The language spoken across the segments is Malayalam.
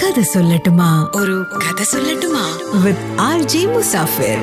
കഥ സൊല്ലട്ടുമാ. ഒരു കഥ സൊല്ലട്ടുമാ. With R G Musafir.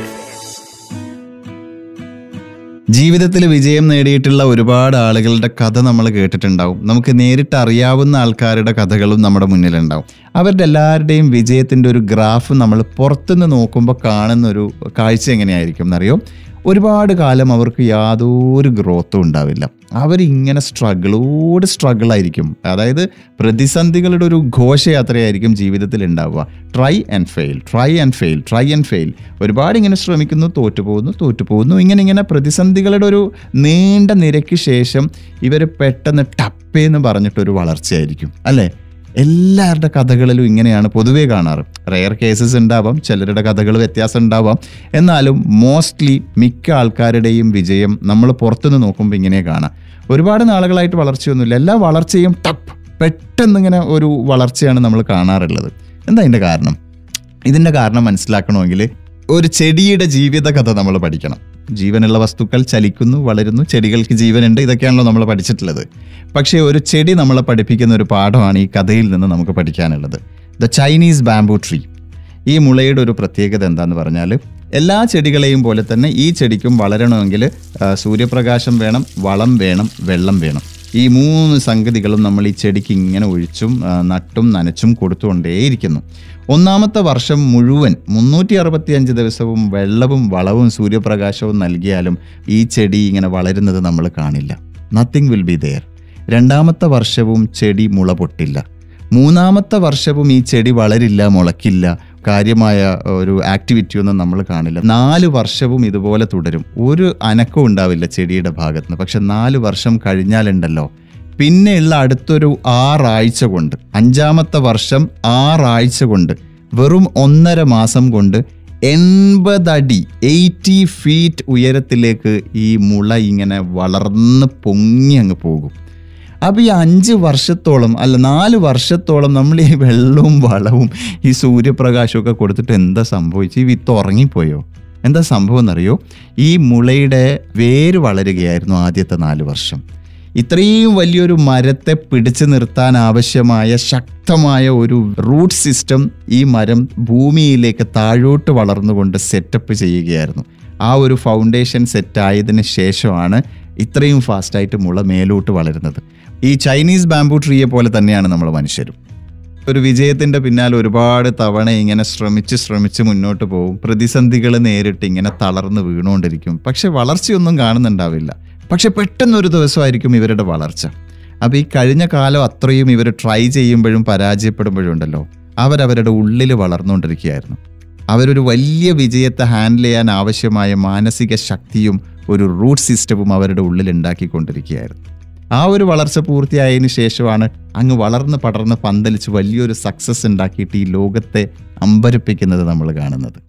ജീവിതത്തിൽ വിജയം നേടിയിട്ടുള്ള ഒരുപാട് ആളുകളുടെ കഥ നമ്മൾ കേട്ടിട്ടുണ്ടാവും. നമുക്ക് നേരിട്ട് അറിയാവുന്ന ആൾക്കാരുടെ കഥകളും നമ്മുടെ മുന്നിലുണ്ടാവും. അവരുടെ എല്ലാവരുടെയും വിജയത്തിന്റെ ഒരു ഗ്രാഫ് നമ്മൾ പുറത്തുനിന്ന് നോക്കുമ്പോൾ കാണുന്ന ഒരു കാഴ്ച എങ്ങനെയായിരിക്കും എന്നറിയോ? ഒരുപാട് കാലം അവർക്ക് യാതൊരു ഗ്രോത്തും ഉണ്ടാവില്ല. അവരിങ്ങനെ സ്ട്രഗിളോട് സ്ട്രഗിൾ ആയിരിക്കും. അതായത് പ്രതിസന്ധികളുടെ ഒരു ഘോഷയാത്രയായിരിക്കും ജീവിതത്തിൽ ഉണ്ടാവുക. Try and fail try and fail try and fail ഒരുപാട് ഇങ്ങനെ ശ്രമിക്കുന്നു തോറ്റുപോകുന്നു തോറ്റുപോകുന്നു. ഇങ്ങനെ ഇങ്ങനെ പ്രതിസന്ധികളുടെ ഒരു നീണ്ട നിരയ്ക്ക് ശേഷം ഇവർ പെട്ടെന്ന് ടപ്പേന്ന് പറഞ്ഞിട്ടൊരു വളർച്ചയായിരിക്കും. അല്ലേ? എല്ലാവരുടെ കഥകളിലും ഇങ്ങനെയാണ് പൊതുവേ കാണാറ്. റെയർ കേസസ് ഉണ്ടാവാം ചിലരുടെ കഥകൾ വ്യത്യാസം ഉണ്ടാവാം. എന്നാലും മോസ്റ്റ്ലി മിക്ക ആൾക്കാരുടെയും വിജയം നമ്മൾ പുറത്തുനിന്ന് നോക്കുമ്പോൾ ഇങ്ങനെ കാണാം. ഒരുപാട് നാളുകളായിട്ട് വളർച്ചയൊന്നുമില്ല. എല്ലാ വളർച്ചയും ടപ്പ് പെട്ടെന്ന് ഇങ്ങനെ ഒരു വളർച്ചയാണ് നമ്മൾ കാണാറുള്ളത്. എന്താ അതിന്റെ കാരണം? ഇതിന്റെ കാരണം മനസ്സിലാക്കണമെങ്കിൽ ഒരു ചെടിയുടെ ജീവിത കഥ നമ്മൾ പഠിക്കണം. ജീവനുള്ള വസ്തുക്കൾ ചലിക്കുന്നു വളരുന്നു ചെടികൾക്ക് ജീവനുണ്ട് ഇതൊക്കെയാണല്ലോ നമ്മൾ പഠിച്ചിട്ടുള്ളത്. പക്ഷേ ഒരു ചെടി നമ്മളെ പഠിപ്പിക്കുന്ന ഒരു പാഠമാണ് ഈ കഥയിൽ നിന്ന് നമുക്ക് പഠിക്കാനുള്ളത്. ദ ചൈനീസ് ബാംബു ട്രീ ഈ മുളയുടെ ഒരു പ്രത്യേകത എന്താന്ന് പറഞ്ഞാൽ എല്ലാ ചെടികളെയും പോലെ തന്നെ ഈ ചെടിക്കും വളരണമെങ്കിൽ സൂര്യപ്രകാശം വേണം വളം വേണം വെള്ളം വേണം. ഈ മൂന്ന് സംഗതികളും നമ്മൾ ഈ ചെടിക്ക് ഇങ്ങനെ ഒഴിച്ചും നട്ടും നനച്ചും കൊടുത്തുകൊണ്ടേയിരിക്കുന്നു. ഒന്നാമത്തെ വർഷം മുഴുവൻ മുന്നൂറ്റി അറുപത്തിയഞ്ച് ദിവസവും വെള്ളവും വളവും സൂര്യപ്രകാശവും നൽകിയാലും ഈ ചെടി ഇങ്ങനെ വളരുന്നത് നമ്മൾ കാണില്ല. നത്തിങ് വിൽ ബി ദെയർ രണ്ടാമത്തെ വർഷവും ചെടി മുള പൊട്ടില്ല. മൂന്നാമത്തെ വർഷവും ഈ ചെടി വളരില്ല മുളയ്ക്കില്ല. കാര്യമായ ഒരു ആക്ടിവിറ്റി ഒന്നും നമ്മൾ കാണില്ല. നാല് വർഷവും ഇതുപോലെ തുടരും. ഒരു അനക്കവും ഉണ്ടാവില്ല ചെടിയുടെ ഭാഗത്ത് നിന്ന്. പക്ഷെ നാല് വർഷം കഴിഞ്ഞാലുണ്ടല്ലോ. പിന്നെയുള്ള അടുത്തൊരു ആറാഴ്ച കൊണ്ട് അഞ്ചാമത്തെ വർഷം ആറാഴ്ച കൊണ്ട് വെറും ഒന്നര മാസം കൊണ്ട് എൺപതടി എയ്റ്റി ഫീറ്റ് ഉയരത്തിലേക്ക് ഈ മുള ഇങ്ങനെ വളർന്ന് പൊങ്ങി അങ്ങ് പോകും. അപ്പോൾ ഈ അഞ്ച് വർഷത്തോളം അല്ല നാല് വർഷത്തോളം നമ്മൾ ഈ വെള്ളവും വളവും ഈ സൂര്യപ്രകാശവും ഒക്കെ കൊടുത്തിട്ട് എന്താ സംഭവിച്ചു? ഈ വിത്ത് ഉറങ്ങിപ്പോയോ? എന്താ സംഭവം എന്നറിയോ? ഈ മുളയുടെ വേര് വളരുകയായിരുന്നു ആദ്യത്തെ നാല് വർഷം. ഇത്രയും വലിയൊരു മരത്തെ പിടിച്ചു നിർത്താൻ ആവശ്യമായ ശക്തമായ ഒരു റൂട്ട് സിസ്റ്റം ഈ മരം ഭൂമിയിലേക്ക് താഴോട്ട് വളർന്നുകൊണ്ട് സെറ്റപ്പ് ചെയ്യുകയായിരുന്നു. ആ ഒരു ഫൗണ്ടേഷൻ സെറ്റ് ആയതിനു ശേഷമാണ് ഇത്രയും ഫാസ്റ്റായിട്ട് മുള മേലോട്ട് വളരുന്നത്. ഈ ചൈനീസ് ബാംബു ട്രീയെ പോലെ തന്നെയാണ് നമ്മൾ മനുഷ്യരും. ഒരു വിജയത്തിന്റെ പിന്നാലെ ഒരുപാട് തവണ ഇങ്ങനെ ശ്രമിച്ച് ശ്രമിച്ച് മുന്നോട്ട് പോകും. പ്രതിസന്ധികൾ നേരിട്ട് ഇങ്ങനെ തളർന്ന് വീണുകൊണ്ടിരിക്കും. പക്ഷെ വളർച്ചയൊന്നും കാണുന്നുണ്ടാവില്ല. പക്ഷെ പെട്ടെന്നൊരു ദിവസമായിരിക്കും ഇവരുടെ വളർച്ച. അപ്പോൾ ഈ കഴിഞ്ഞ കാലം അത്രയും ഇവർ ട്രൈ ചെയ്യുമ്പോഴും പരാജയപ്പെടുമ്പോഴും ഉണ്ടല്ലോ. അവരവരുടെ ഉള്ളിൽ വളർന്നുകൊണ്ടിരിക്കുകയായിരുന്നു. അവരൊരു വലിയ വിജയത്തെ ഹാൻഡിൽ ചെയ്യാൻ ആവശ്യമായ മാനസിക ശക്തിയും ഒരു റൂട്ട് സിസ്റ്റവും അവരുടെ ഉള്ളിൽ ഉണ്ടാക്കിക്കൊണ്ടിരിക്കുകയായിരുന്നു. ആ ഒരു വളർച്ച പൂർത്തിയായതിന് ശേഷമാണ് അങ്ങ് വളർന്ന് പടർന്ന് പന്തലിച്ച് വലിയൊരു സക്സസ് ഉണ്ടാക്കിയിട്ട് ഈ ലോകത്തെ അമ്പരപ്പിക്കുന്നത് നമ്മൾ കാണുന്നത്.